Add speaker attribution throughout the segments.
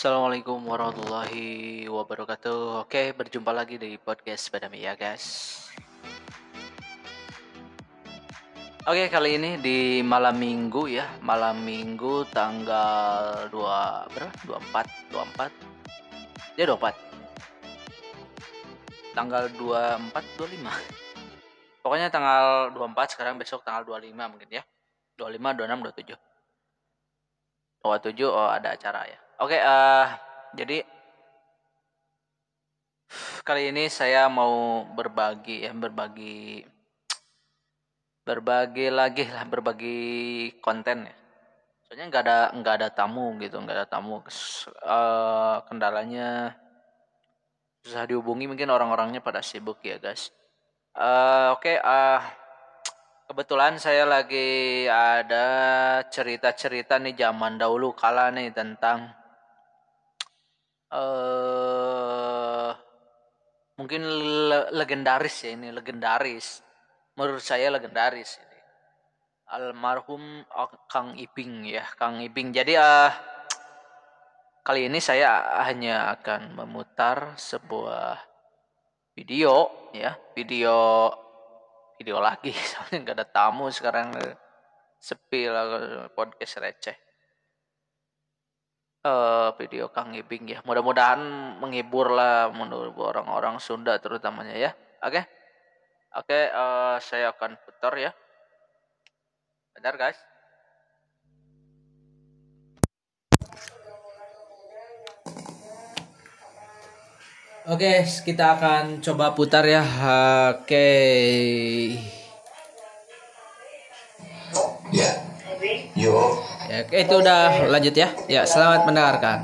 Speaker 1: Assalamualaikum warahmatullahi wabarakatuh. Oke, berjumpa lagi di podcast Badami ya, guys. Oke, kali ini di malam Minggu ya, malam Minggu tanggal 2 berapa? 24, 24. Ya 24. Tanggal 24, 25. Pokoknya tanggal 24 sekarang besok tanggal 25 mungkin ya. 25, 26, 27. 27 oh ada acara ya. Oke, uh, jadi kali ini saya mau berbagi ya, berbagi berbagi lagi lah, berbagi konten ya. Soalnya nggak ada nggak ada tamu gitu, nggak ada tamu. Uh, kendalanya susah dihubungi, mungkin orang-orangnya pada sibuk ya guys. Uh, Oke, okay, uh, kebetulan saya lagi ada cerita-cerita nih zaman dahulu kala nih tentang uh, mungkin le legendaris ya ini legendaris. Menurut saya legendaris ini. Almarhum Kang Iping ya Kang Iping jadi uh, kali ini saya hanya akan memutar sebuah video ya video video lagi. Soalnya nggak ada tamu sekarang. Sepi lah podcast receh uh, video Kang Ibing ya. Mudah-mudahan menghibur lah menurut orang-orang Sunda terutamanya ya. Oke. Okay? Oke, okay, uh, eh, saya akan putar ya. Bentar guys. Oke, okay, kita akan coba putar ya. Oke. Okay. Ya. Yuk. Ya, oke, itu udah lanjut ya. Ya, selamat mendengarkan.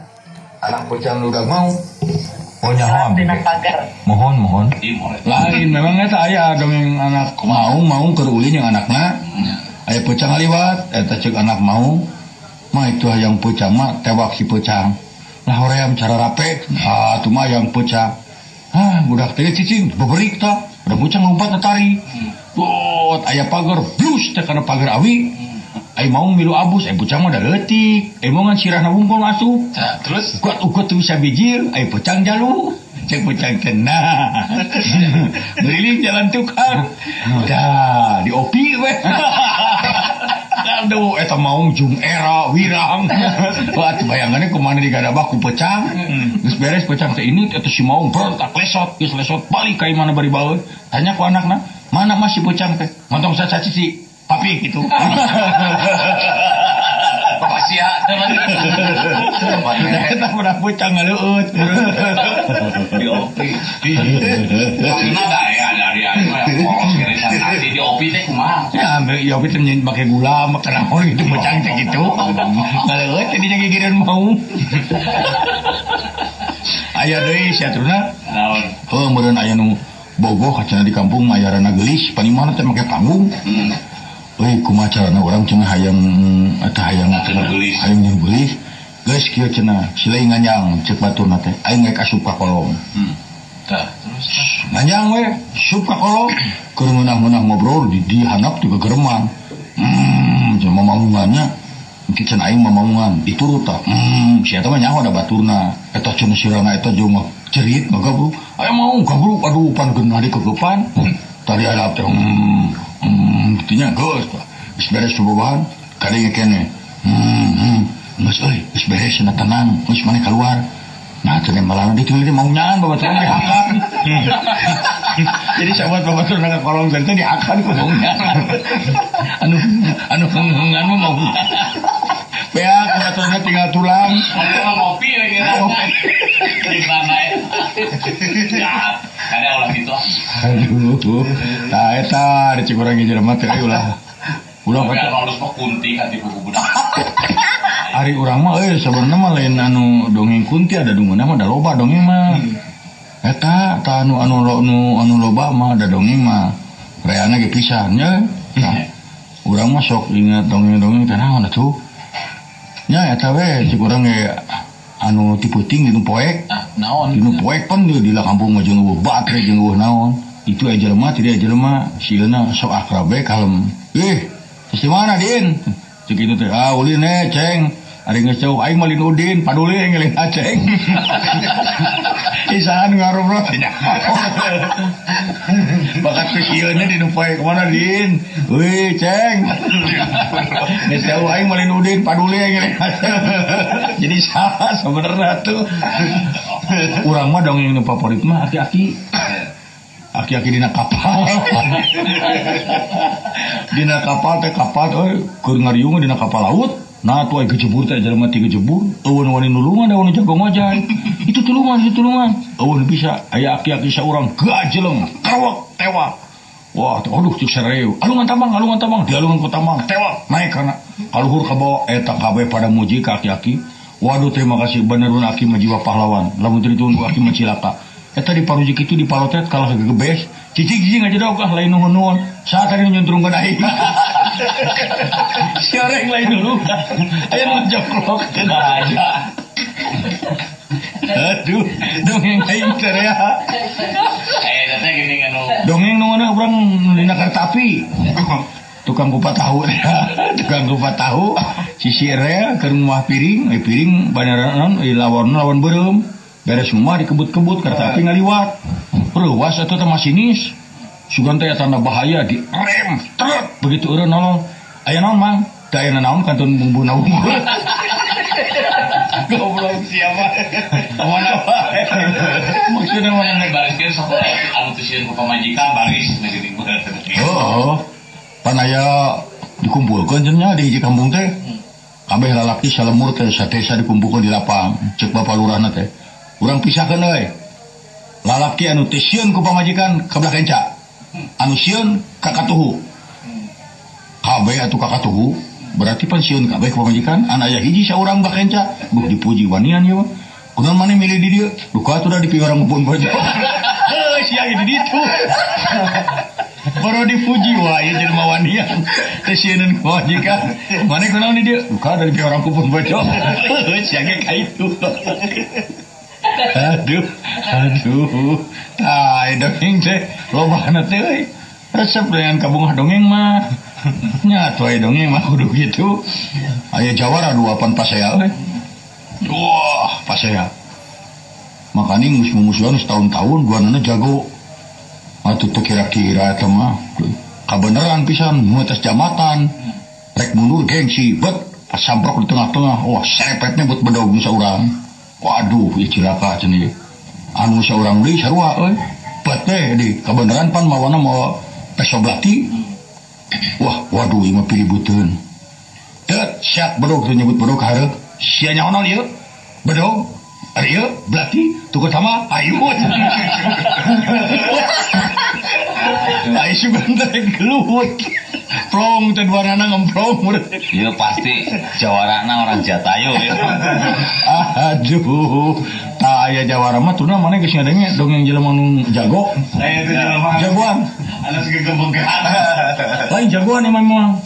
Speaker 2: Anak bocah udah mau. Oh nyawa Mohon, mohon. Lain, memangnya saya dong yang anak mau, mau kerulin yang anaknya. Ayah pocang liwat, eta cek anak mau. Mah itu yang pocang mah tewak si pocang. Lah yang cara rape, ah itu mah yang pocang. Ah, budak teh cicing, beberik ta. Udah pocang lompat tari. Wot, ayah pagar, blus teh pagar awi. Ay mau milu abus, ay pucang mah letik. Ay mau ngan sirah na bungkol masuk. Nah, terus? Kuat ukut tuh bisa bijir, ay pucang jalu. Cek pucang kena. Beriling jalan tukang. Dah, di opi weh. Aduh, eta mau jung era wirang. Wah, bayangannya ke mana di gada baku pecang. Terus beres pecang teh ini, itu si mau berontak lesot, geus lesot balik kayak mana bari bawa. Tanya ku anakna, mana masih pecang teh? Montong saca cici papi gitu.
Speaker 3: Papasia teman
Speaker 2: kita pernah pucang ngeluut
Speaker 3: di opi karena daya dari polos garisan nanti di opi teh kumaha?
Speaker 2: Ya di opi teh pakai gula makan apa itu pucang teh gitu. Ngeluut jadinya gigiran mau. Ayah deh siaturna oh kemudian ayah nu bogoh kacana di kampung ayarana gelis. Panimana teh make panggung. Hmm. Woi kumacarana orang cina hayang atau hayang hayang yang gelis guys kia cina sila nganyang cek batu nate aing ngek asup ka kolong hmm. terus nganyang we sup ka kolong keur meunah ngobrol di di hanap di gegerman hmm cuma mamungannya mungkin aing mamungan diturut tak hmm siapa mah nyaho ada baturna eta cina sirana eta jeung cerit ngagabru aya mau gabru aduh pan geuna di kegepan. Hmm. tadi ada hmm hmm, buktinya gus geus beres subuhan kadang kene. Hmm, hmm. geus euy geus beres na tenang. Geus mana keluar? Nah cenah malah di teu mau nyangan bawa turun dihakan jadi sahabat bawa turun ke kolong dan dihakan ku mau nyangan. Anu anu hengan mau. Ya, kebetulannya tinggal tulang.
Speaker 3: Ngopi lagi. Di mana ya? Ada ulah gitu.
Speaker 2: Aduh. Tah eta di Cikurang jelema teh ulah.
Speaker 3: Ulah kata harus mah kunti hati buku budak.
Speaker 2: Hari urang mah euy sebenarnya mah lain anu dongeng kunti ada dongeng mah ada loba dongeng mah. Eta ta anu anu anu anu loba mah ada dongeng mah. Reana ge pisan nya. Nah, urang mah sok ingat dongeng-dongeng teh naon atuh nya eta we cik urang ge anu tiputing dinu poek ah, naon? Dinu poek pan di kampung jeung eueuh batre jeung eueuh naon? Itu aja lemah tidak aja lemah. Sieuna sok akrab we kalem. Eh di mana din? Cik itu teh ah ulin eh ceng Ari jauh aing malin udin paduli ngeling aceng. Isahan ngarubrot nya. Bakat kesieunna di nu poe ke mana din? Wih ceng. Jauh aing malin udin paduli ngeling aceng. Jadi salah sebenarnya tuh. Urang mah dongeng nu favorit mah aki-aki aki-aki dina kapal dina kapal teh kapal euy keur ngariung dina kapal laut nah tuh kejebur teh jelema ti kejebur. Eueun wani nulungan wani jago majan itu tulungan itu tulungan. Eueun bisa aya aki-aki saurang gajeleng kawak tewak. Wah, aduh cik sereu. Alungan tambang, alungan tambang, di alungan ku tambang, tewak. Naik karena kaluhur ka bawah eta kabeh pada muji ka aki-aki. Waduh terima kasih. Benerun aki majiwa pahlawan. Lamun teu ditunggu aki macilaka. Eta di parujuk itu di palotet kalah gegebes. Cicing cicing aja dong kah lain nuhun nuhun. Saat tadi nyuntrung ke naik. Siapa yang lain dulu? Ayo nu joklok kena aja. Aduh, dongeng aing teh ya.
Speaker 3: Eh, gini kan
Speaker 2: Dongeng nu mana urang dina kereta api. Tukang kupat tahu ya. Tukang kupat tahu. Sisir ya ke rumah piring, eh piring banyaran eh lawan lawan berem. Beres semua dikebut-kebut kereta api ngaliwat. Ruas atau teh masinis. Sugan teh tanda bahaya di rem. Truk begitu eureun nolong. Aya naon mang? Da aya naon kantun bumbu naung. Goblok siapa? Mana wae. Maksudnya mana
Speaker 3: Yang bariskan sok anu tusian ku pamajikan baris bener.
Speaker 2: Oh, pan aya dikumpulkan cenanya di hiji kampung teh. Kabeh lalaki salemur teh satesa dikumpulkan di lapang. Cek bapak lurahna teh. Urang pisahkeun euy. Lalaki anu teh sieun ku pamajikan ka belah kenca. Anu sieun ka katuhu. Kabeh atuh ka katuhu. Berarti pan sieun kabeh ku pamajikan. An aya hiji saurang bah kenca. Buh dipuji wanian ya mah. Kunaon maneh milih di dieu? Duka atuh da di piurang pun bojo. Heuh, sia di ditu. Baru dipuji wah ya jadi mawanian Tesieun ku majikan Mana kunaon di dia Duka dari orang kupun bojo Siangnya kaitu Aduh Aduh. Tai dongeng teh Loba na teh euy. Resep dengan kabungah dongeng mah Nyatu aya dongeng mah kudu gitu. Aya jawara duapan pasaya euy. Wah pasaya Makanya musuh-musuhan setahun-tahun Dua nana jago. Atuh teu kira-kira eta mah kabeneran pisan nu atas jamatan. Rek mundur gengsi. Bet samprok di tengah-tengah. Wah serepetnya buat bedog nu saurang waduh cilaka cenah anu saurang deui sarua bet teh di kabeneran pan mawana mau peso belati. Wah waduh ieu mah pilibuteun Tet, siap bedog tuh nyebut bedog hareup sia nyaonon ieu bedog Ari ieu belati. Tukar sama ayu Ayo sugan teh gelut. Plong teh warnana ngemplong.
Speaker 3: Iya pasti jawarana orang Jatayu ya.
Speaker 2: Aduh. Tak aya jawara mah tuna mana geus ngadenge dongeng jelema nu jago.
Speaker 3: Saya itu jelema.
Speaker 2: Jagoan.
Speaker 3: Anu segegembengkean.
Speaker 2: Lain jagoan emang mah.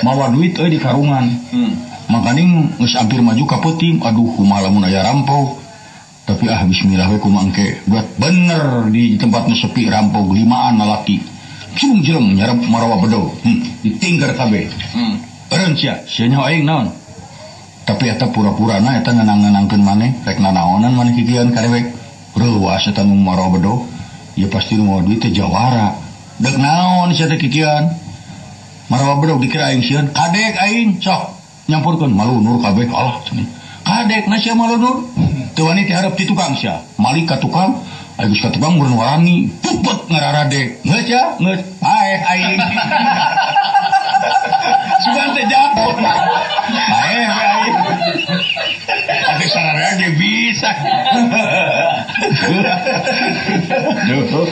Speaker 2: Mawa duit euy di karungan.
Speaker 3: Hmm.
Speaker 2: Makanya geus hampir maju ka peuting. Aduh kumaha lamun aya rampau. Tapi ah bismillah we kumangke buat bener di tempat sepi rampau limaan lalaki. Cung jelem nyarap marawa bedo. Hmm, ditinggar kabeh.
Speaker 3: Hmm.
Speaker 2: Eureun sia, sia nyaho aing naon? Tapi eta pura-purana eta ngenang-ngenangkeun maneh, rek nanaonan maneh kikian karewek. Reuas eta nu marawa bedo. Ya pasti nu mau duit teh jawara. Dek naon sia teh kikian? Marawa bedo dikira aing sieun, kadek aing sok nyampurkeun malunur kabeh Allah cenah. Kadek na sia malunur. Teu wani teh hareup ti tukang sia. Malik ka tukang, Agus ka tukang warani, pupet ngararade. Ngeus ya, ngeus. Ae aing. Sugan teh japon. Ae aing. Ade sararade bisa. Duh.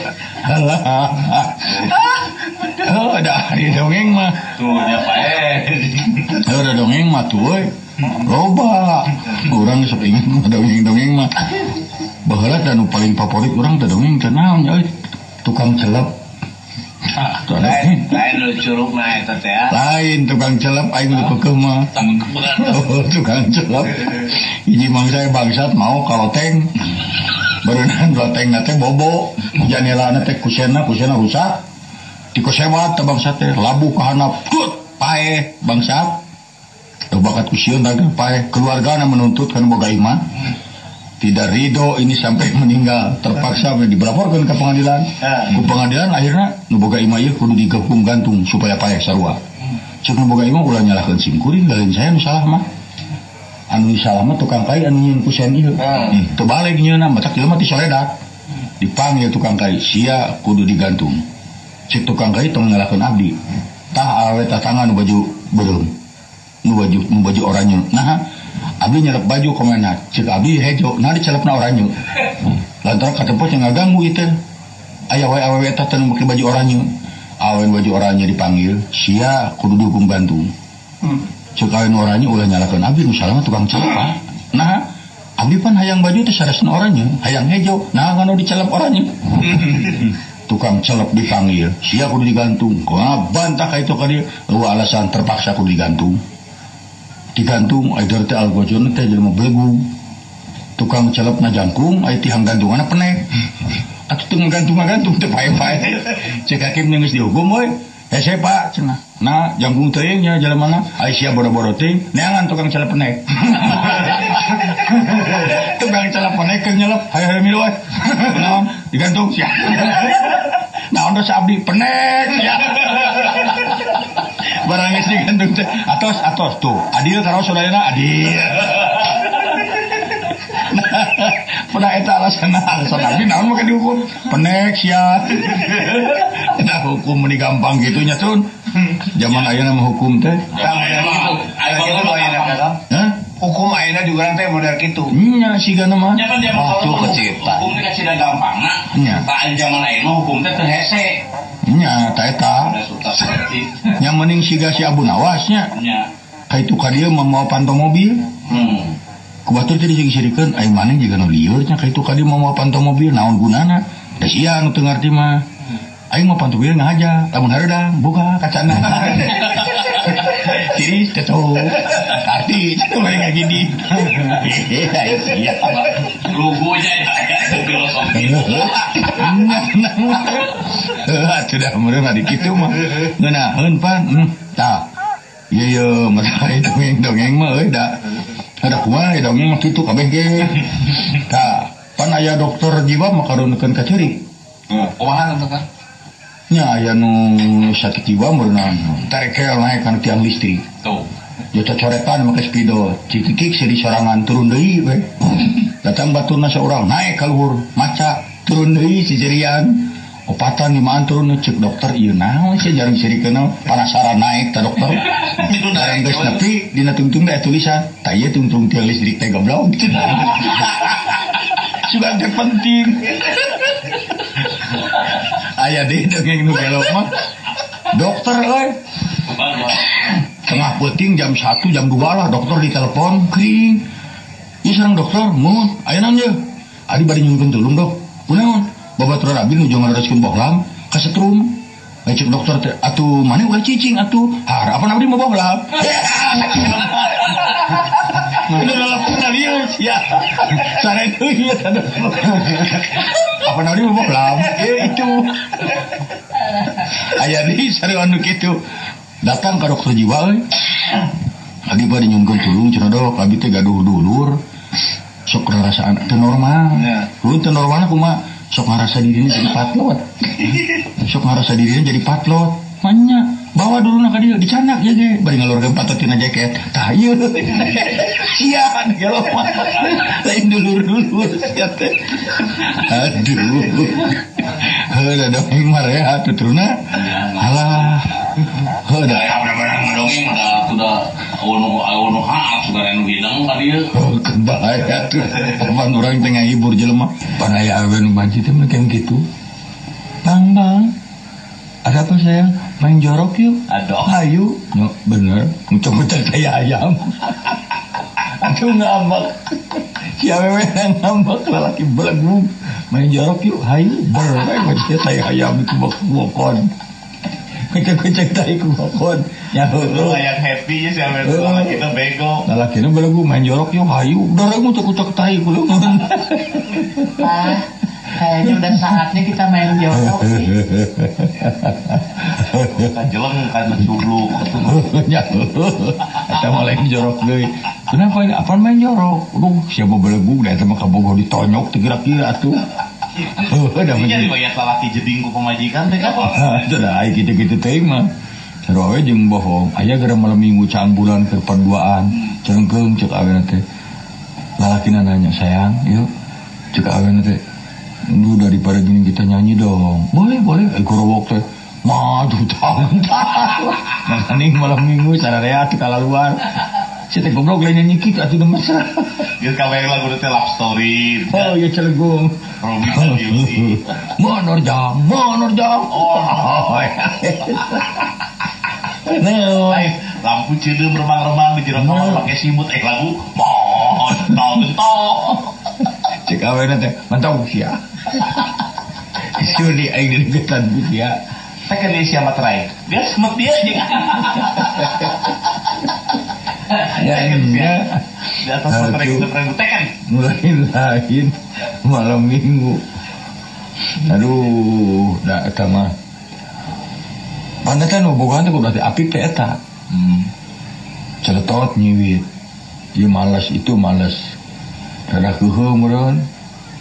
Speaker 2: Oh, dah di dongeng mah.
Speaker 3: Tuhnya Pak
Speaker 2: Eh. Udah dongeng mah tuh euy. Loba. Urang sok ingin dongeng-dongeng mah. Baheula dan paling favorit urang teh dongeng teh naon euy. Tukang celep.
Speaker 3: Lain, lain lu curug nah eta teh.
Speaker 2: Lain tukang celep aing nu kekeh mah. Oh, tukang celep. Hiji mangsa bangsat mau kaloteng. Barunan kaloteng teh bobo. Janelana teh kusena, kusena rusak. Di kosewat teh bangsat teh labu ka handap. Tut pae bangsat. Dok bakat usia dan pae keluarga menuntut kan boga iman. Tidak ridho ini sampai meninggal terpaksa dilaporkan ke pengadilan. Ke pengadilan akhirnya nu boga imah ieu kudu digekum gantung supaya pae sarua. Cek nu boga imah ulah nyalahkeun simkuring lain saya nu salah mah. Anu salah mah tukang kai anu nyeun kusen ieu. Teu balik nyeuna mah tak jelema ti soredat. Dipanggil tukang kai sia kudu digantung. Cek tukang kai tong nyalahkeun abdi. Tah awe tatangan baju beureum. Nu baju nu baju oranye. Nah, abdi nyelep baju komena cek abdi hejo nah dicelepna oranye lantaran katempot yang ngaganggu itu ayah wae awewe eta teh make baju oranye awen baju oranye dipanggil sia kudu dihukum gantung cek awen oranye ulah nyalakan abdi nu salah mah tukang celep nah abdi pan hayang baju teh saresna oranye hayang hejo nah nganu dicelep oranye tukang celep dipanggil sia kudu digantung. Kok bantah itu ka dia lu alasan terpaksa kudu digantung. Digantung ay darte algojon teh jelema belegu tukang celep na jangkung ay tihang gantungan penek atuh teu gantung gantung teu pae-pae cek hakim geus dihukum we Eh saya pak, cina. Nah, jangkung teuing nya jalan mana? Ay sia bodo-bodo teuing, neangan tukang celep penek. tukang celep penek keur nyelep, hayo hayo milu. Naon? Digantung sia. Naon dosa abdi penek sia. Barang geus digantung teh. Atos atos tuh. Adil karo saudarana adil. Pada eta alasan alasan abdi naon maka dihukum penek sia. Nah hukum ini gampang gitu nya tun. Zaman ayeuna mah hukum teh.
Speaker 4: Hukum ayeuna juga teh model kitu
Speaker 2: Nya sigana mah.
Speaker 3: Ya kan dia kalau
Speaker 4: kecipta.
Speaker 3: hukum teh kasih gampang nah.
Speaker 2: Nya.
Speaker 3: Tak zaman mah hukum teh teu hese.
Speaker 2: Nya ta eta. Yang mending siga si Abu Nawasnya.
Speaker 3: Nya.
Speaker 2: Kaitu ka dieu mau pantau mobil.
Speaker 3: Hmm.
Speaker 2: Kubatur tadi sing sirikeun ai maneh jiga nu lieur nya kaitu ka dieu mau pantau mobil naon gunana? Da sia nu teu ngarti mah. Aing mau pantau mobil ngahaja, lamun hareudang buka kacana. Jadi teto arti itu mereka gini. Iya
Speaker 3: aja ya. Filosofi.
Speaker 2: Eh, sudah meureun adi kitu mah. Ngeunaheun pan. Hmm, tah. Iya iya, masalah itu dongeng dongeng mah euy da. Ada kumaha ya dongeng mah kitu kabeh ge. Tah, pan aya dokter jiwa mah kareunekeun ka ceurik.
Speaker 3: Kumaha tuh kan?
Speaker 2: Nya aya nu sakit jiwa meunang terekel naik kana tiang listrik.
Speaker 3: Tuh.
Speaker 2: Jota coretan make speedo, cikikik di sorangan turun deui we. Datang baturna seorang naik ka luhur maca turun deui si jerian. Opatan limaan turun cek dokter ieu naon sih jarang sirikeun penasaran naik ta dokter.
Speaker 3: Naik.
Speaker 2: geus nepi dina tungtung da tulisan, tah ieu tungtung tiang listrik teh goblok. Sudah teh penting. Aya deui dongeng nu gelok mah. Dokter euy, tengah peting jam 1 jam 2 lah dokter ditelepon kering iya serang dokter mohon ayo nanya adi bari nyungkeun tulung dok kunaon babat rabi nu jangan reskeun bohlam kasetrum Ngecek dokter teh atuh mana ulah cicing atuh har apa abdi mau bohlam ya. Cara itu ya Apa abdi mau bohlam? Ya itu. Aya di sareng anu kitu. Datang ke dokter jiwa euy. Lagi pada nyungkeun tulung cenah dok, abi teh gaduh dulur. Sok ngarasaan teu normal.
Speaker 4: Ya.
Speaker 2: Lu teu normal kumaha? Sok ngarasa dirinya jadi patlot. Sok ngarasa dirinya jadi patlot. Manya, bawa dulu nak dia dicanak ya ge. Bari ngalurkeun patot tina jaket. Tah ieu. Sian gelo. Lain dulur-dulur sia teh. Aduh. Heuh da dongeng mah rehat tuturna. Alah. Da
Speaker 3: Ya benar-benar ngedongeng udah udah unu unu haap sudah anu hidang tadi ya.
Speaker 2: Oh, kebahaya tuh. Paman orang tengah hibur jelema. Pan aya awe nu banci teh mah kayak gitu. Bang, bang. Ada apa saya? Main jorok yuk.
Speaker 4: Aduh.
Speaker 2: Ayo. No, bener. Ngucap-ngucap kayak ayam. Aduh ngambek. Si awewe yang ngambek lelaki belegu. Main jorok yuk. Hayu. Bener. Maksudnya saya ayam itu bokon. Kucak-kucak tai ku bokon. Ya,
Speaker 4: Lu yang happy ya sih sama sama kita bego.
Speaker 2: Lalaki na balagu main jorok yuk hayu. Darah mu tak kucak tai ku leungeun.
Speaker 5: Pak,
Speaker 3: Kayaknya udah saatnya kita main jorok nih. Kan jeleng kan mencubluk.
Speaker 2: Ya, mah lain jorok deui. Kenapa ini? Apa main jorok? Duh, siapa belegu da eta mah kabogoh ditonyok teu kira-kira atuh.
Speaker 3: Lalaki pemajikan teh kan.
Speaker 2: Mah. Saroe jeung bohong. Aya gara malam minggu can bulan ke perduaan. Cengkeung cek. Lalakina nanya, "Sayang, yuk." Cek. Lu daripada gini kita nyanyi dong. Boleh, boleh. Eh korowok teh. Maju tahun tahun. Makanya malam minggu sararea teh luar. Si teh goblok lain nyanyi kita atuh mesra.
Speaker 3: Geus kabeh lagu teh love story.
Speaker 2: Oh ya celegung.
Speaker 3: Robi dan Beauty.
Speaker 2: Monor jam, monor jam. Oh. Nah,
Speaker 3: Ay, lampu cedeum remang-remang di jero kamar pakai simut eh lagu mon tol
Speaker 2: cek awalnya teh mantap usia. Suri aing dari getan usia.
Speaker 3: Teh kan dia siapa terai? Dia semet dia aja.
Speaker 2: Ya ini
Speaker 3: Di atas materai kita pernah teh kan.
Speaker 2: mulai lain malam minggu. Aduh, dah eta mah. Pantesan bobogohan teh kudu apik teh eta.
Speaker 3: Hmm.
Speaker 2: Nyiwit. Ieu malas itu malas. Keuheuh meureun.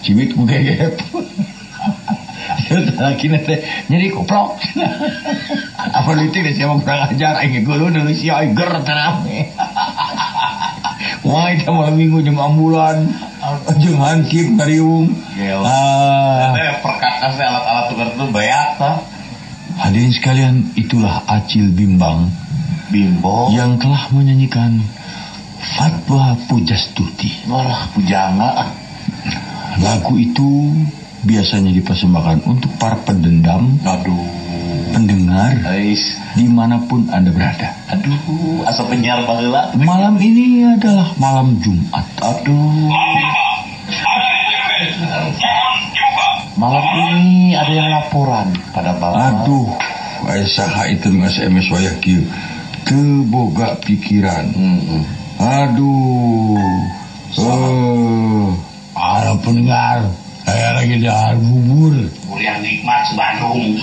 Speaker 2: Cibit ku gegep. Laki teh nyeri koplok. Apa litik deh siapa kurang ajar aing geuleuh deui si aing ger terame. Wah, itu malam minggu jeung ambulan. Jeung hansip ngariung.
Speaker 3: Gel.
Speaker 2: Ah,
Speaker 3: Teh perkakas alat-alat tukar itu banyak tah.
Speaker 2: hadirin sekalian, itulah Acil Bimbang
Speaker 3: Bimbo.
Speaker 2: yang telah menyanyikan Fatwa Pujastuti.
Speaker 3: Walah pujangga.
Speaker 2: Lagu itu biasanya dipersembahkan untuk para pendendam,
Speaker 3: Aduh.
Speaker 2: pendengar,
Speaker 3: Ais.
Speaker 2: di mana pun Anda berada.
Speaker 3: Aduh, asa penyiar baheula.
Speaker 2: Malam ini adalah malam Jumat.
Speaker 3: Aduh. Malam ini ada yang laporan pada Bapak.
Speaker 2: Aduh, saha itu SMS wayah kieu. Teu boga pikiran.
Speaker 3: Hmm.
Speaker 2: Aduh. Eh, para pendengar, lagi dahar bubur.
Speaker 3: Yang nikmat sebandung.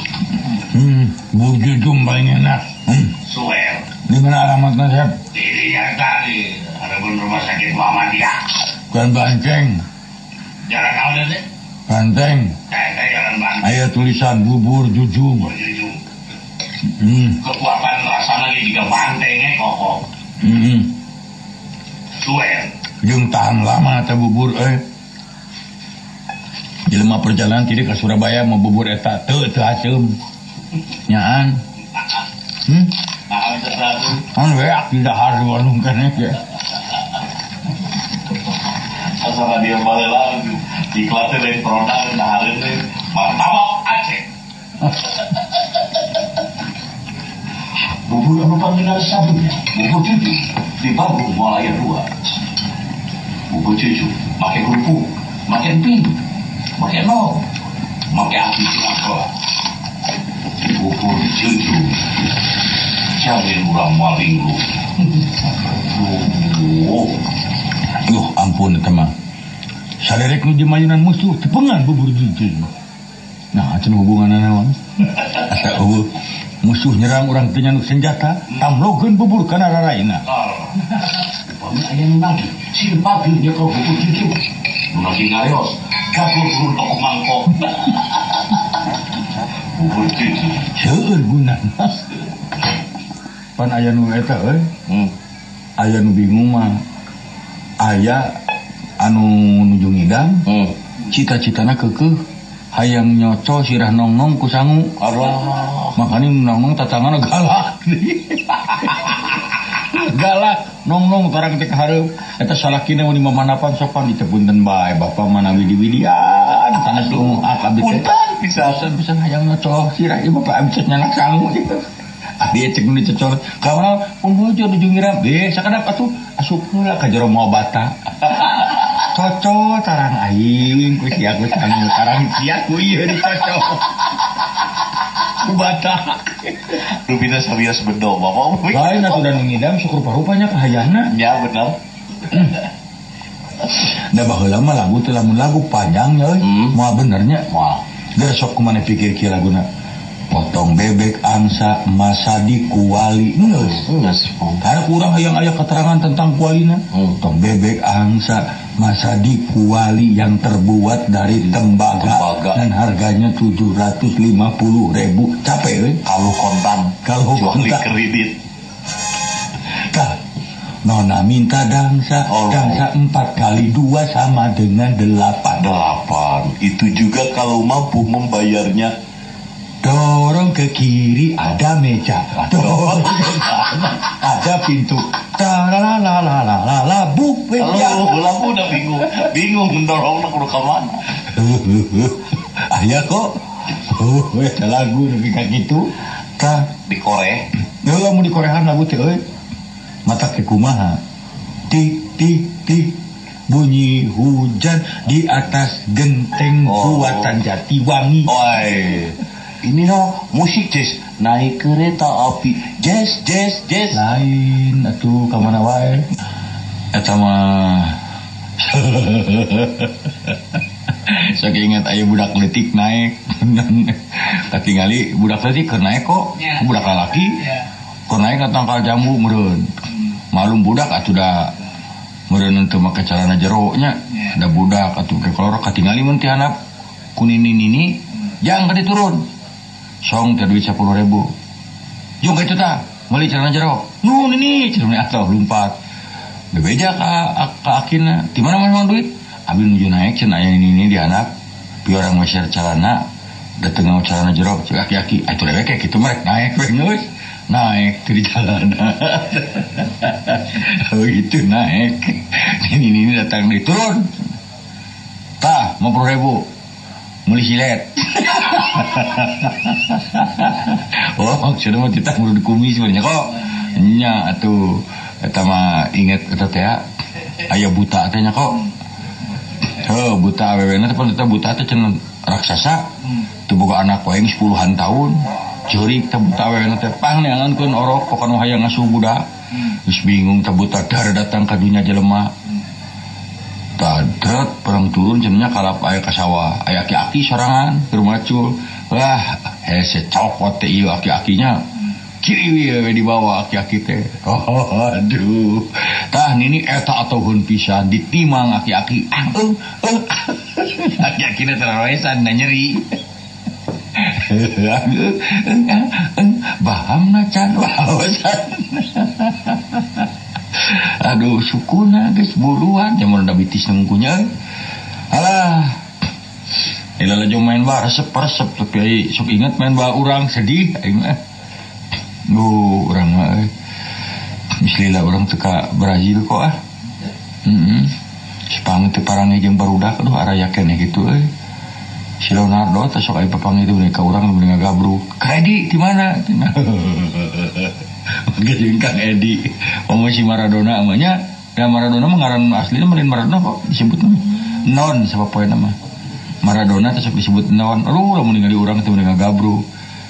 Speaker 2: Hmm, bubur jujum paling enak. Hmm,
Speaker 3: Suwer.
Speaker 2: di mana alamatnya, Sep?
Speaker 3: Dirinya tadi ada pun rumah sakit Muhammadiyah.
Speaker 2: Bukan Banteng.
Speaker 3: Jalan kau deh.
Speaker 2: Banteng.
Speaker 3: Kayak jalan Bandung.
Speaker 2: Ayat tulisan bubur jujum.
Speaker 3: Jujur.
Speaker 2: Hmm,
Speaker 3: Kekuatan rasanya juga bantengnya kokoh.
Speaker 2: hmm.
Speaker 3: Suwer.
Speaker 2: Jeung tahan lama teh bubur eh. Jelema perjalanan tidak ke Surabaya mau bubur eta teu teu asem. Nyaan. Hmm,
Speaker 3: Nah,
Speaker 2: kan we ak di dahar di warung keneh ge.
Speaker 3: Asal dia baheula iklannya dari produk dahareun teh martabak Aceh. Bubur anu panggilan sabunnya, bubur cucu di Bandung Malaya 2. Bubur cucu, pakai kerupuk, pakai emping, nol, pakai api cilangkola. Bubur cucu, jamin urang maling lu.
Speaker 2: Duh ampun eta mah. Saderek nu jemayunan musuh tepengan bubur jujur. Nah, cenah hubunganna naon? Asa eueuh musuh nyerang orang teu senjata, tamlogeun bubur kana raraina.
Speaker 3: Ayam lagi, si pagi dia kau butuh cucu. Nasi gayos, kapur turun toko mangkok. Bubur cucu.
Speaker 2: Seueur gunana. Pan aya nu eta euy,
Speaker 3: Hmm.
Speaker 2: aya nu bingung mah. Aya anu nuju ngidang,
Speaker 3: Hmm.
Speaker 2: cita-citana keukeuh hayang nyoco sirah nongnong ku sangu.
Speaker 3: Allah.
Speaker 2: Makanya nongnong tatangana galak. galak nongnong tarang teh hareup eta salakina mun mamanapan sopan ditepunten bae. Bapak mana widi-widian sanes ngomong ah abdi
Speaker 3: Punten. bisa.
Speaker 2: bisa hayang nyoco sirah ieu bapak abdi teh nyanak sangu gitu. Abi cek nu dicocol kawan pun bojo nuju ngiram be sakadap atuh asup heula ka jero bata. Cocok tarang aing ku sia ku tarang sia ku ieu dicocok ku bata
Speaker 3: Rubina sabias bedo, bapak.
Speaker 2: lain atuh dan ngidam syukur parupanya kahayana
Speaker 3: Ya benar.
Speaker 2: Da baheula mah lagu teh lamun lagu panjangnya euy.
Speaker 3: Hmm.
Speaker 2: Moal benernya.
Speaker 3: Wah.
Speaker 2: Sok kumaha pikir kieu laguna. Potong bebek angsa masadi kuali geus.
Speaker 3: Geus.
Speaker 2: Karena kurang yang ayah keterangan tentang kualina.
Speaker 3: Hmm.
Speaker 2: Potong bebek angsa masadi kuali yang terbuat dari tembaga,
Speaker 3: Tembaga.
Speaker 2: dan harganya 750 ribu. Capek euy.
Speaker 3: Kalau kontan,
Speaker 2: Kalau kontan.
Speaker 3: kredit.
Speaker 2: Kak, Nona minta dangsa,
Speaker 3: Oh.
Speaker 2: dangsa empat kali dua sama dengan delapan.
Speaker 3: Delapan. Itu juga kalau mampu membayarnya.
Speaker 2: Dorong ke kiri ada meja, ada pintu. Taralalalala, buk meja.
Speaker 3: Kalau lampu udah bingung, bingung mendorong nak ke mana.
Speaker 2: Ayah kok, oh, ada lagu lebih kayak gitu. Kak,
Speaker 3: Dikorek.
Speaker 2: Ya kamu di Koreaan lagu teh euy. Mata ke kumaha. Tik tik tik bunyi hujan di atas genteng
Speaker 3: Oh.
Speaker 2: buatan Jatiwangi.
Speaker 3: Oi, ini no musik jazz. Naik kereta api. Jazz jazz jazz.
Speaker 2: Lain atuh ka mana wae. Eta mah Saya ingat ayah budak letik naik. Ketinggali budak letik keur naik kok. Budak lalaki Keur naik ke tangkal jambu meren Malum budak atuh da Meren untuk make celana jeroknya Da budak atuh ke kolor. Ketinggali mun ti handap Kunini nini Jangan kadi turun Song teh duit 10 ribu. Yung itu ta Meli celana jerok Nu nini celana atau lompat. Bebeja ka ka akina di mana mana duit? Abi nuju naik cenah aya ini ini di anak. Pi orang masyar celana. Dateng ngau celana jerok cek aki-aki. Atuh lewe kayak gitu merek naik we geus naik di jalan. Oh gitu naik. Ini ini datang di turun. Tah mau ribu Muli silet Oh sudah mau kita di kumis sebenarnya kok Nya Eta mah inget eta teh ya. aya buta teh nya kok. Heuh buta awewena teh pan buta teh cenah raksasa. Teu boga anak wae geus puluhan tahun. Ceurik teh buta awewena teh pang neangankeun orok pokona hayang ngasuh budak. Geus bingung teh buta dar datang ka dunya jelema. Tadrat perang turun cenanya kalap aya ka sawah. Aya aki-aki sorangan keur macul. Wah, hese copot teh ieu aki-akinya kiri we di bawah aki-aki teh. Oh, aduh. Tah nini eta atohun pisan ditimang aki-aki. Ah, eh, eh. Aki-aki teh terawesan na nyeri. Baham na can wawasan. Aduh, sukuna geus buruan jamun da bitis nungkunya. Alah. Ila laju main bar resep-resep tapi ai sok ingat main bar urang sedih aing mah. Oh, orang mah eh. Mislilah orang teka Brazil kok ah. Heeh. Sepang teu parange jeung barudak aduh ara yakin gitu eh. Si Leonardo teh sok aya papang itu ka urang nu ngagabruk. Ka Edi di mana? Geujeung Kang Edi. Omo si Maradona amanya Da Maradona mah ngaran aslinya melin Maradona kok disebut non siapa poin nama Maradona sok disebut non. Aduh lamun ningali urang teh mending ngagabruk.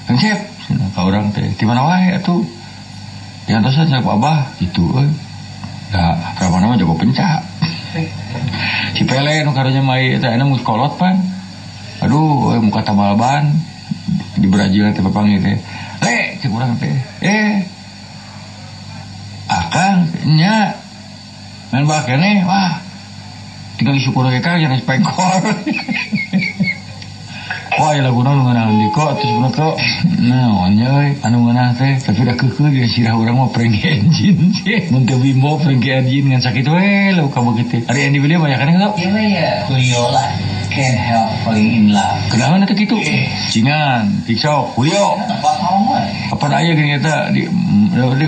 Speaker 2: Kang Cep, ka urang teh di mana wae atuh? Di antosan saya abah gitu euy. Da berapa nama jago pencak. si Pele nu mai eta enak mus kolot pan. Aduh, euy, muka tambal ban di Brazil teh papangi teh. Le, cek urang teh. Eh. Akang nya main bal keneh wah. Tinggal disyukur kang jangan pengkor. Wah, ya lagu nu ngeunah di kok terus bener kok. Nah, nya anu ngeunah teh tapi udah keukeuh dia sirah urang mah prank engine sih. Mun teu bimbo prank engine ngan sakit we lu ka begitu. Ari Andi William banyak kan kok.
Speaker 5: Iya ya, Julio lah. Can't help falling in love.
Speaker 2: Kenapa nanti gitu? Cingan, Julio.
Speaker 5: Apa tahu mah?
Speaker 2: Apa aya gini kita di, di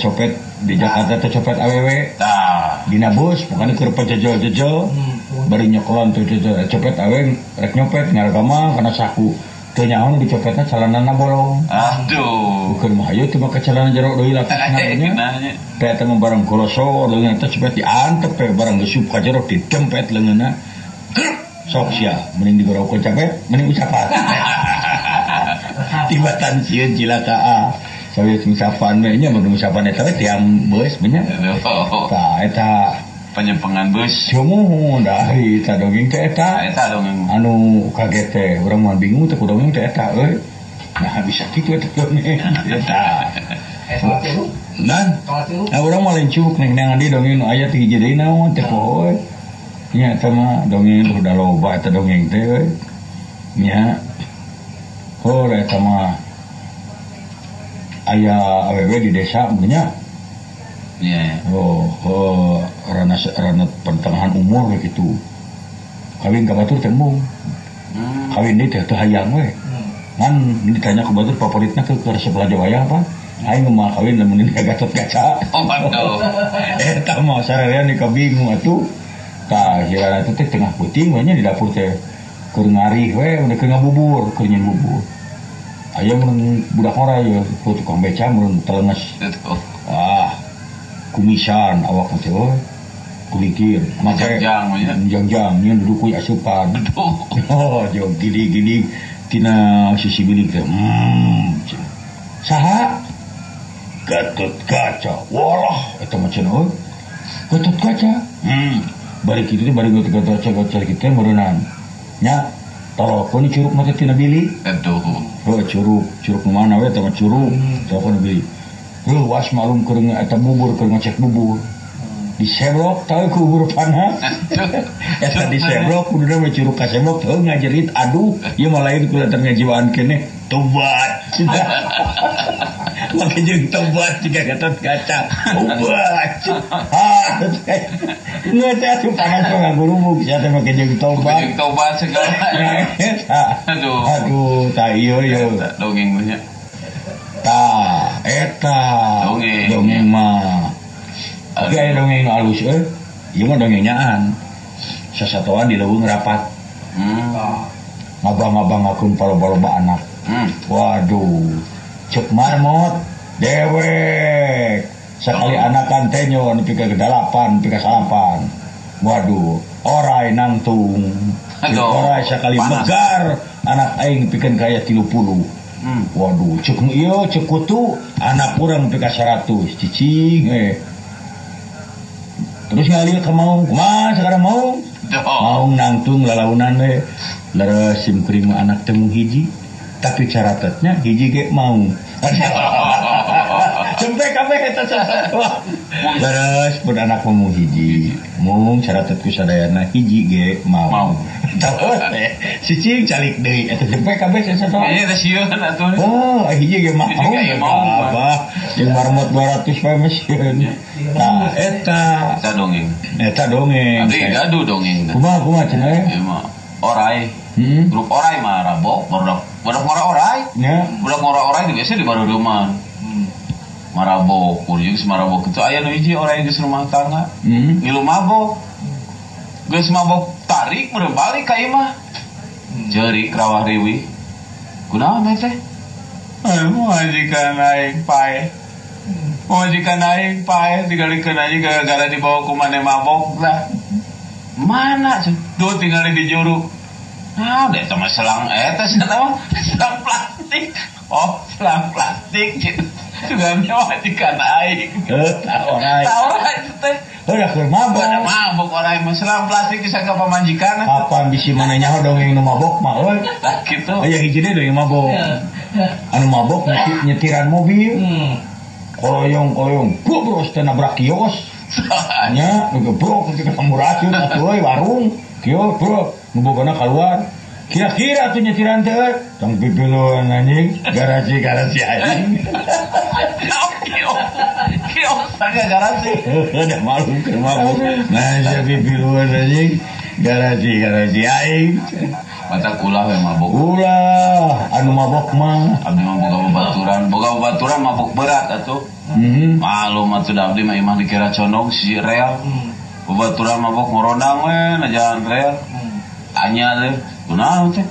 Speaker 2: copet di Jakarta teh copet awewe
Speaker 3: Tah.
Speaker 2: dina bus bukan keur pejejel-jejel bari nyokolon tuh jejel copet awe rek nyopet ngaragama karena saku. Teu nyaon dicopetna celanana bolong.
Speaker 3: Aduh.
Speaker 2: bukan mah ayo teu make celana lapisna
Speaker 3: Eh,
Speaker 2: nya?
Speaker 3: Kenanya.
Speaker 2: teh teh barang koloso leungeun teh cepet diantep teh barang geuseup ka jero didempet leungeunna Krep, sok sia. Mending digorok capek mending ucapan. Tibatan sieun cilaka Saya ucapan we nya mun ucapan eta we tiang beus nya
Speaker 3: Aduh.
Speaker 2: Tah eta
Speaker 3: Penyempengan bus.
Speaker 2: Cuma dari eta dongeng teh eta
Speaker 3: Eta dong yang
Speaker 2: anu kaget teh urang mah bingung teh dongeng teh eta euy. Nah bisa kitu eta dongeng eta. Nan, nah urang mah lencuk neng neng di dongeng nu aya teh hiji deui naon teh poe. Nya eta mah dongeng udah loba eta dongeng teh euy. Nya. Oh eta mah aya awewe di desa nya
Speaker 3: Iya.
Speaker 2: Oh, oh rana rana pertengahan umur gitu. Kawin ka batur tembung.
Speaker 3: Hmm.
Speaker 2: Kawin deui teh teu hayang we. Ngan ditanya ke batur favoritna ke ke sebelah Jawa apa? Aing mah kawin lamun ini Gatot Kaca.
Speaker 3: Oh, waduh.
Speaker 2: Eta mah sarerean di kabingung atuh. Tah hirana teh teh tengah puting we nya di dapur teh keur ngarih we udah keur ngabubur, keur nyen bubur. Aya mun budak ora ya tukang beca mun telenges
Speaker 3: Aduh.
Speaker 2: ah kumisan awak teh euy kulikir make
Speaker 3: Jangjang, ya.
Speaker 2: nya duduk kuy asupan.
Speaker 3: Aduh.
Speaker 2: oh jauh gini-gini tina sisi bilik teh hmm saha? Gatot kaca. Walah eta mah cenah euy Gatot kaca? Hmm bari kitu teh bari Gatot kaca kaca kita meureunana nya telepon curug mah teh tina bilik
Speaker 3: Aduh.
Speaker 2: Oh, curug, curug mana we eta mah curug. Telepon beli. Lu was malum keur nge- eta bubur keur ngecek bubur. Di seblok tahu ku bubur panas. eta di seblok kuduna mah curug ka seblok teu ngajerit aduh, ieu mah lain kulatan ngajiwaan kene tobat. Make jeung tobat jika gatot kaca. Tobat. Nggak teh atuh panas mah ngagurumuk sia teh make jeung tobat.
Speaker 3: Bajak tobat segala. Aduh.
Speaker 2: Aduh, tak iya iya.
Speaker 3: Eta Dongeng nya.
Speaker 2: Ta, eta.
Speaker 3: Dongeng.
Speaker 2: Dongeng mah. Oke, aya dongeng nu alus euy. Ieu mah dongeng nyaan. Sasatoan di leuweung rapat.
Speaker 3: Hmm.
Speaker 2: Ngabang-ngabangakeun paloba-loba anak.
Speaker 3: Hmm.
Speaker 2: Waduh. Cek marmot dewek. Sekali anakan teh nyo nepi ka dalapan, nepi salapan. Waduh, orai nangtung. Orai sekali
Speaker 3: panas.
Speaker 2: megar anak aing pikeun kaya 30.
Speaker 3: Hmm.
Speaker 2: Waduh, cek iya cek kutu anak kurang pika 100 cicing eh. Terus ngalir ke mau, kumaha sekarang mau? Mau nangtung lalaunan we. Leres sim mah anak temu hiji. Tapi caratatnya hiji ge mau. Sampai kabeh eta sasatwa. Leres pun anak mah mau hiji. Mung caratat ku sadayana hiji ge mau.
Speaker 3: Mau.
Speaker 2: Tahu teh. Cicing calik deui eta sampai kabeh sasatwa.
Speaker 3: Ini teh sieun atuh.
Speaker 2: Oh, hiji ge
Speaker 3: Hiji ge mau,
Speaker 2: apa? Jeung marmot 200 bae mesin. Nah, eta
Speaker 3: Eta dongeng.
Speaker 2: eta dongeng.
Speaker 3: Abdi gaduh dongeng.
Speaker 2: Kumaha kumaha cenah?
Speaker 3: Ieu mah orai.
Speaker 2: Hmm.
Speaker 3: Grup orai mah rabok, barudak barudak ngora orai.
Speaker 2: Ya.
Speaker 3: Budak ngora orai di biasa di baruduman. Marabok, kurang semarabok itu aya nu hiji orai geus rumah tangga.
Speaker 2: Hmm.
Speaker 3: Ngilu mabok. Geus mabok tarik meureun balik ka imah. Jeurik rawah riwi. Kunaon eta teh? Eh, majikan naik pae. Majikan naik pae digalikeun aja gara-gara dibawa ku mane mabok lah. Mana tuh? Tinggal di juru. Nah, udah itu mah selang eta cenah mah selang plastik. Oh, selang plastik gitu. Juga majikan aing.
Speaker 2: Eta orai.
Speaker 3: Tahu lah itu teh.
Speaker 2: Udah keur mabok.
Speaker 3: Ada mabok orang mah selang plastik bisa ke pamajikan.
Speaker 2: Apa bisi mana nyaho dongeng nu mabok mah euy.
Speaker 3: Lah gitu.
Speaker 2: Aya hiji deui dongeng mabok. Anu mabok nyeti- nyetiran mobil. Koloyong koloyong bobros teh nabrak kios. Nya nu gebrok ke samuracun atuh warung. Kios bro, nu bogona keluar. Kira-kira tuh nyetiran teh tong pipiluan anjing, garasi-garasi anjing.
Speaker 3: Kio, kio saga garansi.
Speaker 2: Ada malu ke mabuk. Nah, siya pipiluan anjing. garasi garasi aing
Speaker 3: mata kulah we mabok
Speaker 2: ulah anu mabok mah.
Speaker 3: Abdi mah boga babaturan boga babaturan mabok berat atuh.
Speaker 2: Mhm.
Speaker 3: malu mah tuh abdi mah imah dikira condong si real. Babaturan mabok ngorondang we na jalan real tanya deh kunaon teh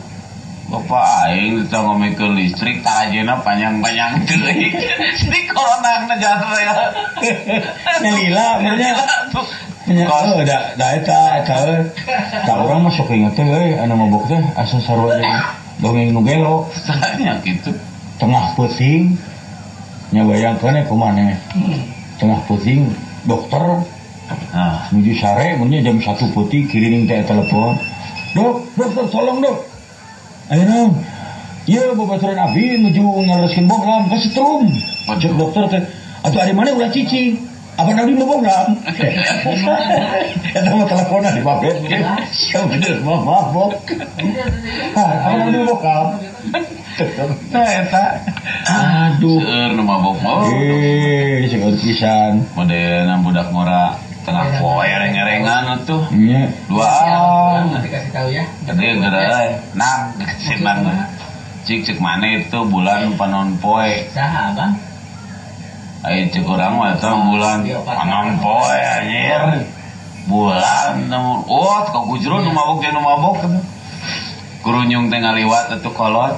Speaker 3: Bapak aing kita ngomongin listrik tak aja panjang-panjang teuing. Listrik corona na jalan real.
Speaker 2: Nyalila, benernya. Nya,
Speaker 3: Kos.
Speaker 2: oh, da, da eta, eta, eh. da orang masuk inget teh, eh, anu mabok teh, asa sarua jeung dongeng nu gelo,
Speaker 3: Tanya gitu.
Speaker 2: tengah puting, nya bayangkeun eh kumane, tengah puting, dokter,
Speaker 3: Nah,
Speaker 2: menuju sare, munnya jam satu putih, kirining teh telepon, dok, dokter, tolong dok, ayo dong, iya babaturan abi menuju ngereskin bohlam, ke setrum, cek dokter teh, atau ada mana ulah cici, apa nabi mau bohlam? Eta mah teleponan di babet, siapa bener mah mabok, apa nabi mau bohlam?
Speaker 3: nah eta.
Speaker 2: Aduh,
Speaker 3: Seur nu mabok mah.
Speaker 2: eh, segar pisan,
Speaker 3: Modena budak mora tengah poe reng-rengan tuh. Duaan.
Speaker 5: Nanti kasih tahu ya.
Speaker 3: Gede gede Nah, si bang. Cik cik mana itu bulan panon poe.
Speaker 5: Saha bang?
Speaker 3: Ayo cek orang mah itu bulan panon poe anjir. Bulan namun oh kau kujro nu mabok jeung nu mabok. Kurunyung teh ngaliwat atuh kolot.